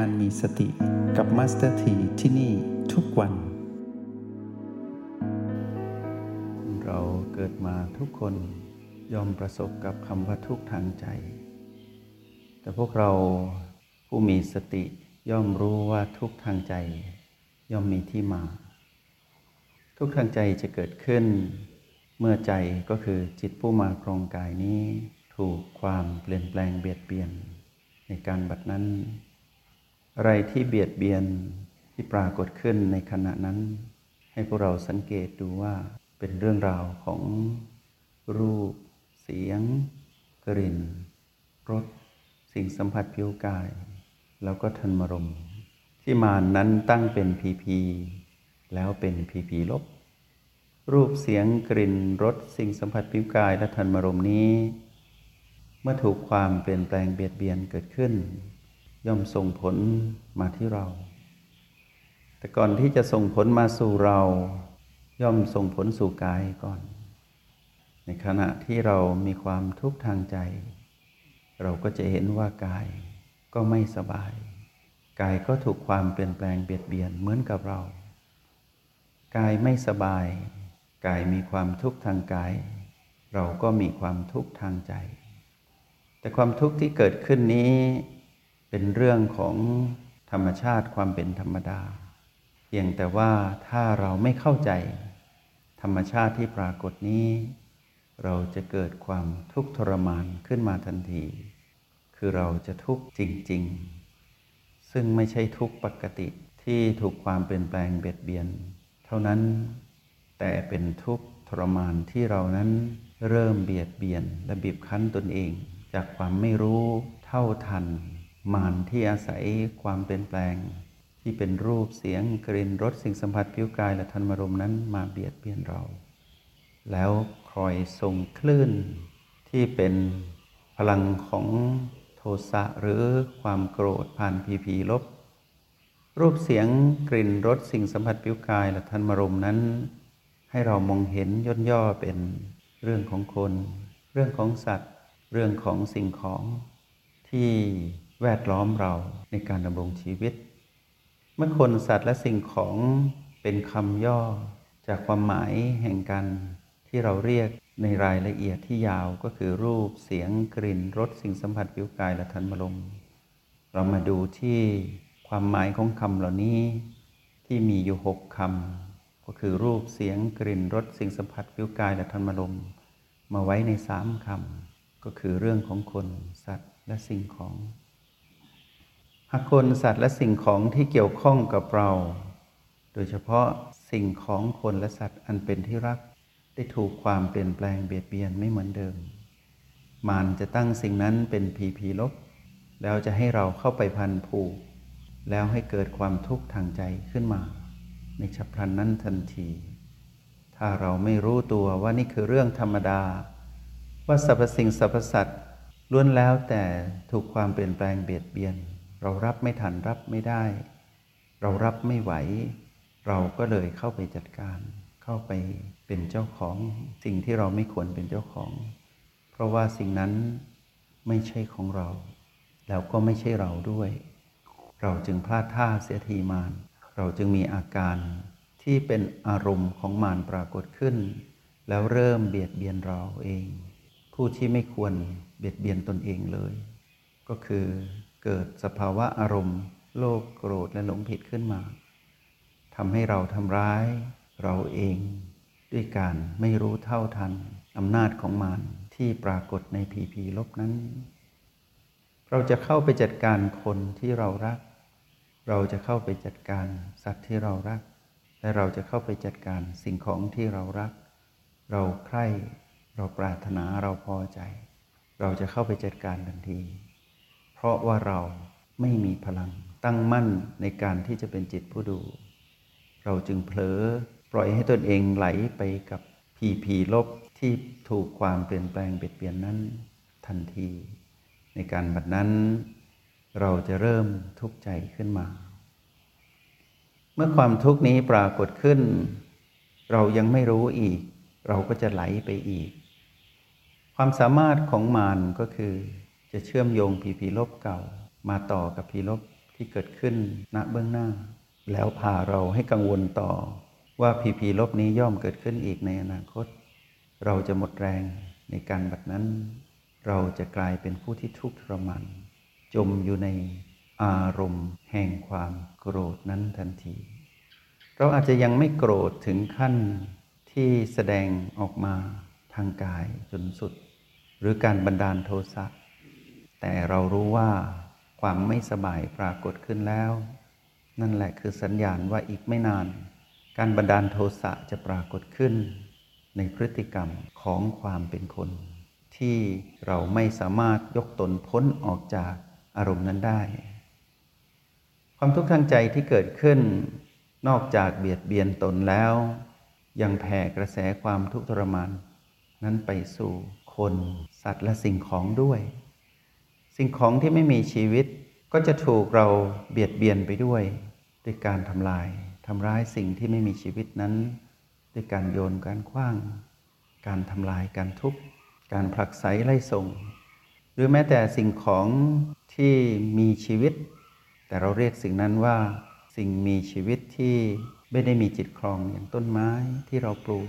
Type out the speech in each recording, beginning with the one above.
การมีสติกับ Master T ที่นี่ทุกวัน เราเกิดมาทุกคนย่อมประสบกับคำว่าทุกข์ทางใจ แต่พวกเราผู้มีสติย่อมรู้ว่าทุกข์ทางใจ ย่อมมีที่มา ทุกข์ทางใจจะเกิดขึ้น เมื่อใจก็คือจิตผู้มาครองกายนี้ ถูกความเปลี่ยนแปลงเบียดเบียนในการบัดนั้น อะไรที่เบียดเบียนที่ปรากฏขึ้นในขณะนั้น ให้พวกเราสังเกตดูว่าเป็นเรื่องราวของรูป เสียง กลิ่นรสสิ่งสัมผัสผิวกาย แล้วก็ทันมรม ที่มานนั้นตั้งเป็นพีพีแล้วเป็นพีพีลบ รูปเสียงกลิ่นรสสิ่งสัมผัสผิวกายและทันมรมนี้ เมื่อถูกความเปลี่ยนแปลงเบียดเบียนเกิดขึ้น ย่อมส่งผลมาที่เรา แต่ก่อนที่จะส่งผลมาสู่เรา ย่อมส่งผลสู่กายก่อน ในขณะที่เรามีความทุกข์ทางใจ เราก็จะเห็นว่ากายก็ไม่สบาย กายก็ถูกความเปลี่ยนแปลงเบียดเบียนเหมือนกับเรา กายไม่สบาย กายมีความทุกข์ทางกาย เราก็มีความทุกข์ทางใจ แต่ความทุกข์ที่เกิดขึ้นนี้ เป็นเรื่องของธรรมชาติความเป็นธรรมดา เพียงแต่ว่าถ้าเราไม่เข้าใจ ธรรมชาติที่ปรากฏนี้ เราจะเกิดความทุกข์ทรมานขึ้นมาทันที คือเราจะทุกข์จริง ๆ ซึ่งไม่ใช่ทุกข์ปกติที่ถูกความเปลี่ยนแปลงเบียดเบียน เท่านั้นแต่เป็นทุกข์ทรมานที่เรานั้นเริ่มเบียดเบียนและบีบคั้นตนเอง จากความไม่รู้เท่าทัน มานที่อาศัยความเปลี่ยนแปลง ที่เป็นรูปเสียงกลิ่นรสสิ่งสัมผัสผิวกายและธรรมารมนั้นมาเบียดเบียนเรา แล้วคอยส่งคลื่นที่เป็นพลังของโทสะหรือความโกรธผ่านพีพีลบ รูปเสียงกลิ่นรสสิ่งสัมผัสผิวกายและธรรมารมนั้น ให้เรามองเห็นย่นย่อเป็นเรื่องของคน เรื่องของสัตว์ เรื่องของสิ่งของที่ แวดล้อมเราในการดำรงชีวิต เมื่อคนสัตว์และสิ่งของเป็นคำย่อ จากความหมายแห่งการที่เราเรียกในรายละเอียดที่ยาวก็คือรูปเสียงกลิ่นรสสิ่งสัมผัสผิวกายและทันมลมเรามาดูที่ความหมายของคำเหล่านี้ ที่มีอยู่หกคำก็คือรูปเสียงกลิ่นรสสิ่งสัมผัสผิวกายและทันมลมมาไว้ในสามคำก็คือเรื่องของคนสัตว์และสิ่งของากคนสัตว์และสิ่งของที่เกี่ยวข้องกับเรา โดยเฉพาะสิ่งของคนและสัตว์อันเป็นที่รักได้ถูกความเปลี่ยนแปลงเบียดเบียนไม่เหมือนเดิม มารจะตั้งสิ่งนั้นเป็นผีผีลบ แล้วจะให้เราเข้าไปพันผูกแล้วให้เกิดความทุกข์ทางใจขึ้นมา ในฉับพลันนั้นทันที ถ้าเราไม่รู้ตัวว่านี่คือเรื่องธรรมดา ว่าสรรพสิ่งสรรพสัตว์ล้วนแล้วแต่ถูกความเปลี่ยนแปลงเบียดเบียน เรารับไม่ทันรับไม่ได้ เรารับไม่ไหว เราก็เลยเข้าไปจัดการ เข้าไปเป็นเจ้าของสิ่งที่เราไม่ควรเป็นเจ้าของ เพราะว่าสิ่งนั้นไม่ใช่ของเรา แล้วก็ไม่ใช่เราด้วย เราจึงพลาดท่าเสียทีมานเราจึงมีอาการที่เป็นอารมณ์ของมารปรากฏขึ้น แล้วเริ่มเบียดเบียนเราเอง ผู้ที่ไม่ควรเบียดเบียนตนเองเลย ก็คือ เกิดสภาวะอารมณ์ โลภโกรธและหลงผิดขึ้นมาทำให้เราทำร้ายเราเอง ด้วยการไม่รู้เท่าทันอำนาจของมารที่ปรากฏในผีผีลบนั้น เราจะเข้าไปจัดการคนที่เรารัก เราจะเข้าไปจัดการสัตว์ที่เรารัก และเราจะเข้าไปจัดการสิ่งของที่เรารัก เราใคร่ เราปรารถนาเราพอใจ เราจะเข้าไปจัดการทันที ราะว่าเราไม่มีพลังตั้งมั่นในการที่จะเป็นจิตผู้ดู เราจึงเผลอปล่อยให้ตนเองไหลไปกับผีผีลบที่ถูกความเปลี่ยนแปลงเบียดเบียนนั้นทันที ในการบัดนั้น เราจะเริ่มทุกข์ใจขึ้นมา เมื่อความทุกข์นี้ปรากฏขึ้น เรายังไม่รู้อีก เราก็จะไหลไปอีก ความสามารถของมารก็คือ จะเชื่อมโยงผีผีลบเก่า มาต่อกับผีลบที่เกิดขึ้นณเบื้องหน้า แล้วพาเราให้กังวลต่อว่าพีพีลบนี้ย่อมเกิดขึ้นอีกในอนาคต เราจะหมดแรงในการบัดนั้น เราจะกลายเป็นผู้ที่ทุกข์ทรมานจมอยู่ในอารมณ์แห่งความโกรธนั้นทันที เราอาจจะยังไม่โกรธถึงขั้นที่แสดงออกมาทางกายจนสุด หรือการบันดาลโทสะ แต่เรารู้ว่าความไม่สบายปรากฏขึ้นแล้ว นั่นแหละคือสัญญาณว่าอีกไม่นาน การบันดาลโทสะจะปรากฏขึ้น ในพฤติกรรมของความเป็นคน ที่เราไม่สามารถยกตนพ้นออกจากอารมณ์นั้นได้ ความทุกข์ทางใจที่เกิดขึ้น นอกจากเบียดเบียนตนแล้ว ยังแผ่กระแสความทุกข์ทรมานนั้นไปสู่คน สัตว์และสิ่งของด้วย สิ่งของที่ไม่มีชีวิตก็จะถูกเราเบียดเบียนไปด้วย ด้วยการทำลายทำร้ายสิ่งที่ไม่มีชีวิตนั้น ด้วยการโยนการคว้าง การทำลายการทุบการผลักไสไล่ส่ง หรือแม้แต่สิ่งของที่มีชีวิต แต่เราเรียกสิ่งนั้นว่า สิ่งมีชีวิตที่ไม่ได้มีจิตครองอย่างต้นไม้ที่เราปลูก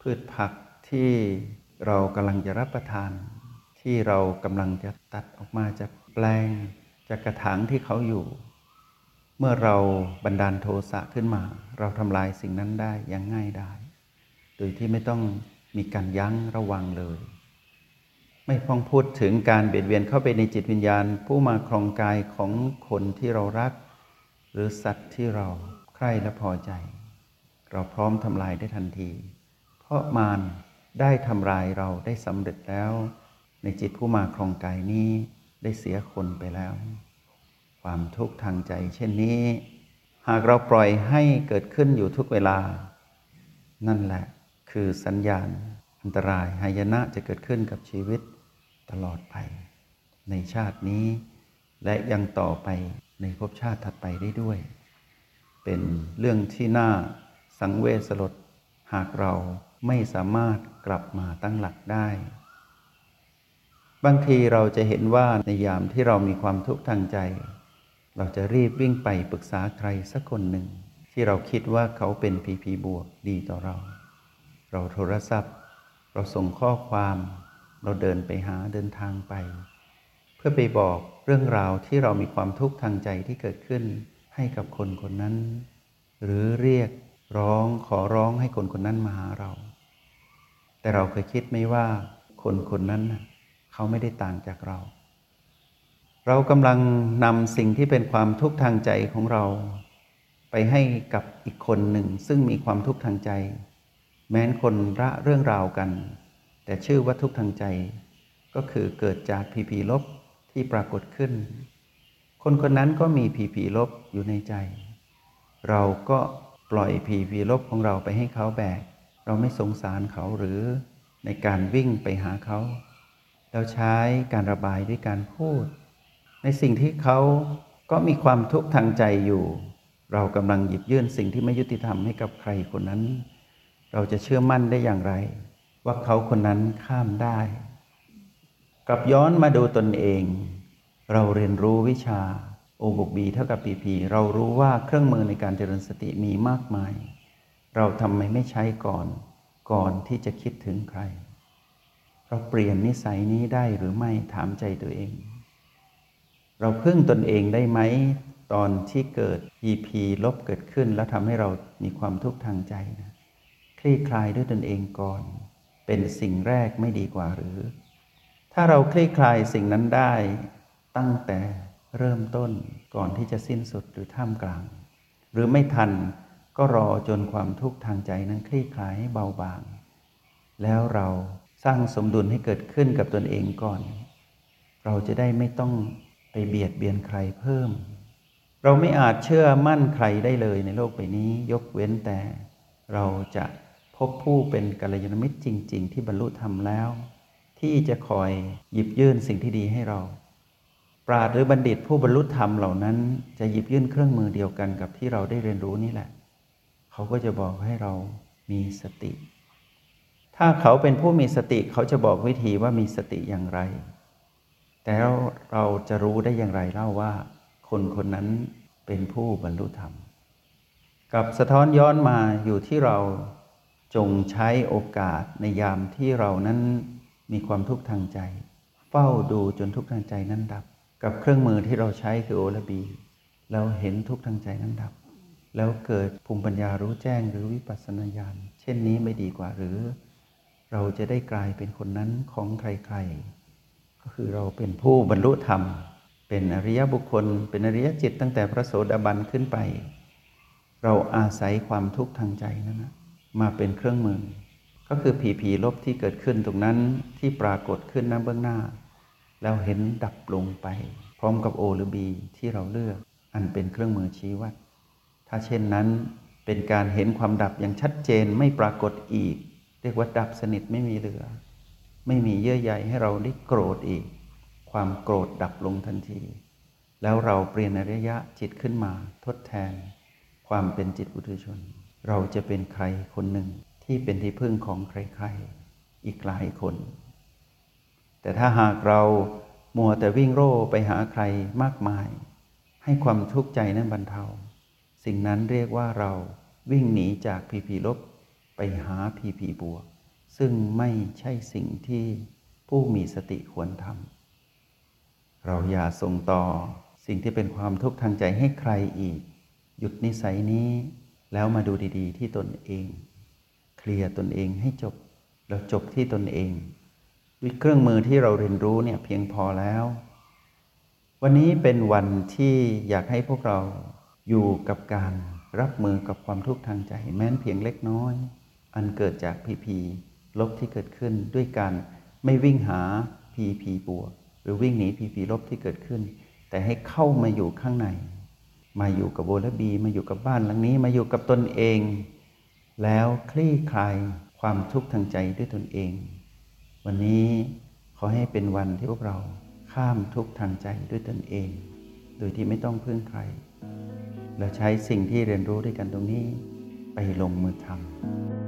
พืชผักที่เรากำลังจะรับประทาน ที่เรากำลังจะตัดออกมาจากแปลงจากกระถางที่เขาอยู่ เมื่อเราบันดาลโทสะขึ้นมา เราทำลายสิ่งนั้นได้อย่างง่ายได้ โดยที่ไม่ต้องมีการยั้งระวังเลย ไม่พ้องพูดถึงการเบียดเบียนเข้าไปในจิตวิญญาณ ผู้มาครองกายของคนที่เรารัก หรือสัตว์ที่เราใคร่และพอใจ เราพร้อมทำลายได้ทันที เพราะมารได้ทำลายเราได้สำเร็จแล้ว ในจิตผู้มาครองกายนี้ได้เสียคนไปแล้ว ความทุกข์ทางใจ เช่นนี้ หากเราปล่อยให้เกิดขึ้นอยู่ทุกเวลา นั่นแหละคือสัญญาณอันตรายหายนะจะเกิดขึ้นกับชีวิตตลอดไป ในชาตินี้ และยังต่อไปในภพชาติถัดไปได้ด้วย เป็นเรื่องที่น่าสังเวชสลดหากเราไม่สามารถกลับมาตั้งหลักได้ บางทีเราจะเห็นว่าในยามที่เรามีความทุกข์ทางใจ เราจะรีบวิ่งไปปรึกษาใครสักคนหนึ่ง ที่เราคิดว่าเขาเป็นพีพีบวกดีต่อเรา เราโทรศัพท์ เราส่งข้อความ เราเดินไปหาเดินทางไป เพื่อไปบอกเรื่องราวที่เรามีความทุกข์ทางใจที่เกิดขึ้นให้กับคนคนนั้น หรือเรียกร้องขอร้องให้คนคนนั้นมาหาเรา แต่เราเคยคิดไหมว่าคนคนนั้นน่ะ เขาไม่ได้ต่างจากเรา เรากำลังนำสิ่งที่เป็นความทุกข์ทางใจของเรา ไปให้กับอีกคนหนึ่ง ซึ่งมีความทุกข์ทางใจ แม้นคนละเรื่องราวกัน แต่ชื่อว่าทุกข์ทางใจ ก็คือเกิดจากพีพีลบที่ปรากฏขึ้น คนคนนั้นก็มีพีพีลบอยู่ในใจ เราก็ปล่อยพีพีลบของเราไปให้เขาแบก เราไม่สงสารเขาหรือในการวิ่งไปหาเขา เราใช้การระบายด้วยการพูด ในสิ่งที่เขาก็มีความทุกข์ทางใจอยู่ เรากำลังหยิบยื่นสิ่งที่ไม่ยุติธรรมให้กับใครคนนั้น เราจะเชื่อมั่นได้อย่างไร ว่าเขาคนนั้นข้ามได้ กลับย้อนมาดูตนเอง เราเรียนรู้วิชาโอบวกบีเท่ากับปีพีเรารู้ว่าเครื่องมือในการเจริญสติมีมากมาย เราทำไมไม่ใช้ก่อน ก่อนที่จะคิดถึงใคร เราเปลี่ยนนิสัยนี้ได้หรือไม่ถามใจตัวเอง เราพึ่งตนเองได้ไหมตอนที่เกิด EP ลบเกิดขึ้น แล้วทำให้เรามีความทุกข์ทางใจนะคลี่คลายด้วยตนเองก่อน เป็นสิ่งแรกไม่ดีกว่าหรือ ถ้าเราคลี่คลายสิ่งนั้นได้ตั้งแต่เริ่มต้นก่อนที่จะสิ้นสุดหรือท่ามกลาง หรือไม่ทันก็รอจนความทุกข์ทางใจนั้นคลี่คลายให้เบาบาง แล้วเรา สร้างสมดุลให้เกิดขึ้นกับตนเองก่อน เราจะได้ไม่ต้องไปเบียดเบียนใครเพิ่ม เราไม่อาจเชื่อมั่นใครได้เลยในโลกใบนี้ ยกเว้นแต่ เราจะพบผู้เป็นกัลยาณมิตรจริง ๆ ที่บรรลุธรรมแล้ว ที่จะคอยหยิบยื่นสิ่งที่ดีให้เรา ปราดหรือบัณฑิตผู้บรรลุธรรมเหล่านั้น จะหยิบยื่นเครื่องมือเดียวกันกับที่เราได้เรียนรู้นี่แหละ เขาก็จะบอกให้เรามีสติ ถ้าเขาเป็นผู้มีสติเขาจะบอกวิธีว่ามีสติอย่างไร แต่เราเราจะรู้ได้อย่างไรเล่าว่า คนคนนั้นเป็นผู้บรรลุธรรม กับสะท้อนย้อนมาอยู่ที่เราจงใช้โอกาสในยามที่เรานั้นมีความทุกข์ทางใจ เฝ้าดูจนทุกข์ทางใจนั้นดับ กับเครื่องมือที่เราใช้คือโอละบีเราเห็นทุกข์ทางใจนั้นดับ แล้วเกิดภูมิปัญญารู้แจ้งหรือวิปัสสนาญาณเช่นนี้ไม่ดีกว่าหรือ เราจะได้กลายเป็นคนนั้นของใครๆ ก็คือเราเป็นผู้บรรลุธรรม เป็นอริยบุคคล เป็นอริยจิตตั้งแต่พระโสดาบันขึ้นไป เราอาศัยความทุกข์ทางใจนั้นนะมาเป็นเครื่องมือ ก็คือผีผีลบที่เกิดขึ้นตรงนั้นที่ปรากฏขึ้นน้ำเบื้องหน้า แล้วเห็นดับลงไป พร้อมกับโอหรือบีที่เราเลือก อันเป็นเครื่องมือชี้วัด ถ้าเช่นนั้นเป็นการเห็นความดับอย่างชัดเจนไม่ปรากฏอีก เรียกว่าดับสนิทไม่มีเหลือ ไม่มีเยื่อใยให้เราได้โกรธอีก ความโกรธดับลงทันที แล้วเราเปลี่ยนอริยะจิตขึ้นมาทดแทน ความเป็นจิตบุตุชน เราจะเป็นใครคนหนึ่งที่เป็นที่พึ่งของใครๆอีกหลายคน แต่ถ้าหากเรามัวแต่วิ่งโร่ไปหาใครมากมาย ให้ความทุกข์ใจนั้นบรรเทา สิ่งนั้นเรียกว่าเราวิ่งหนีจากผีผีลบ ไปหาผีผีบวก ซึ่งไม่ใช่สิ่งที่ผู้มีสติควรทำเราอย่าส่งต่อสิ่งที่เป็นความทุกข์ทางใจให้ใครอีก หยุดนิสัยนี้แล้วมาดูดีๆ ที่ตนเอง เคลียร์ตนเองให้จบ แล้วจบที่ตนเองด้วยเครื่องมือที่เราเรียนรู้เนี่ยเพียงพอแล้ว วันนี้เป็นวันที่อยากให้พวกเราอยู่กับการรับมือกับความทุกข์ทางใจแม้นเพียงเล็กน้อย อันเกิดจากพีพีลบที่เกิดขึ้นด้วยการไม่วิ่งหาพีพีบวกหรือวิ่งหนีพีพีลบที่เกิดขึ้น แต่ให้เข้ามาอยู่ข้างใน มาอยู่กับโบและบี มาอยู่กับบ้านหลังนี้ มาอยู่กับตนเอง แล้วคลี่คลายความทุกข์ทางใจด้วยตนเอง วันนี้ขอให้เป็นวันที่พวกเราข้ามทุกข์ทางใจด้วยตนเอง โดยที่ไม่ต้องพึ่งใคร และใช้สิ่งที่เรียนรู้ด้วยกันตรงนี้ไปลงมือทำ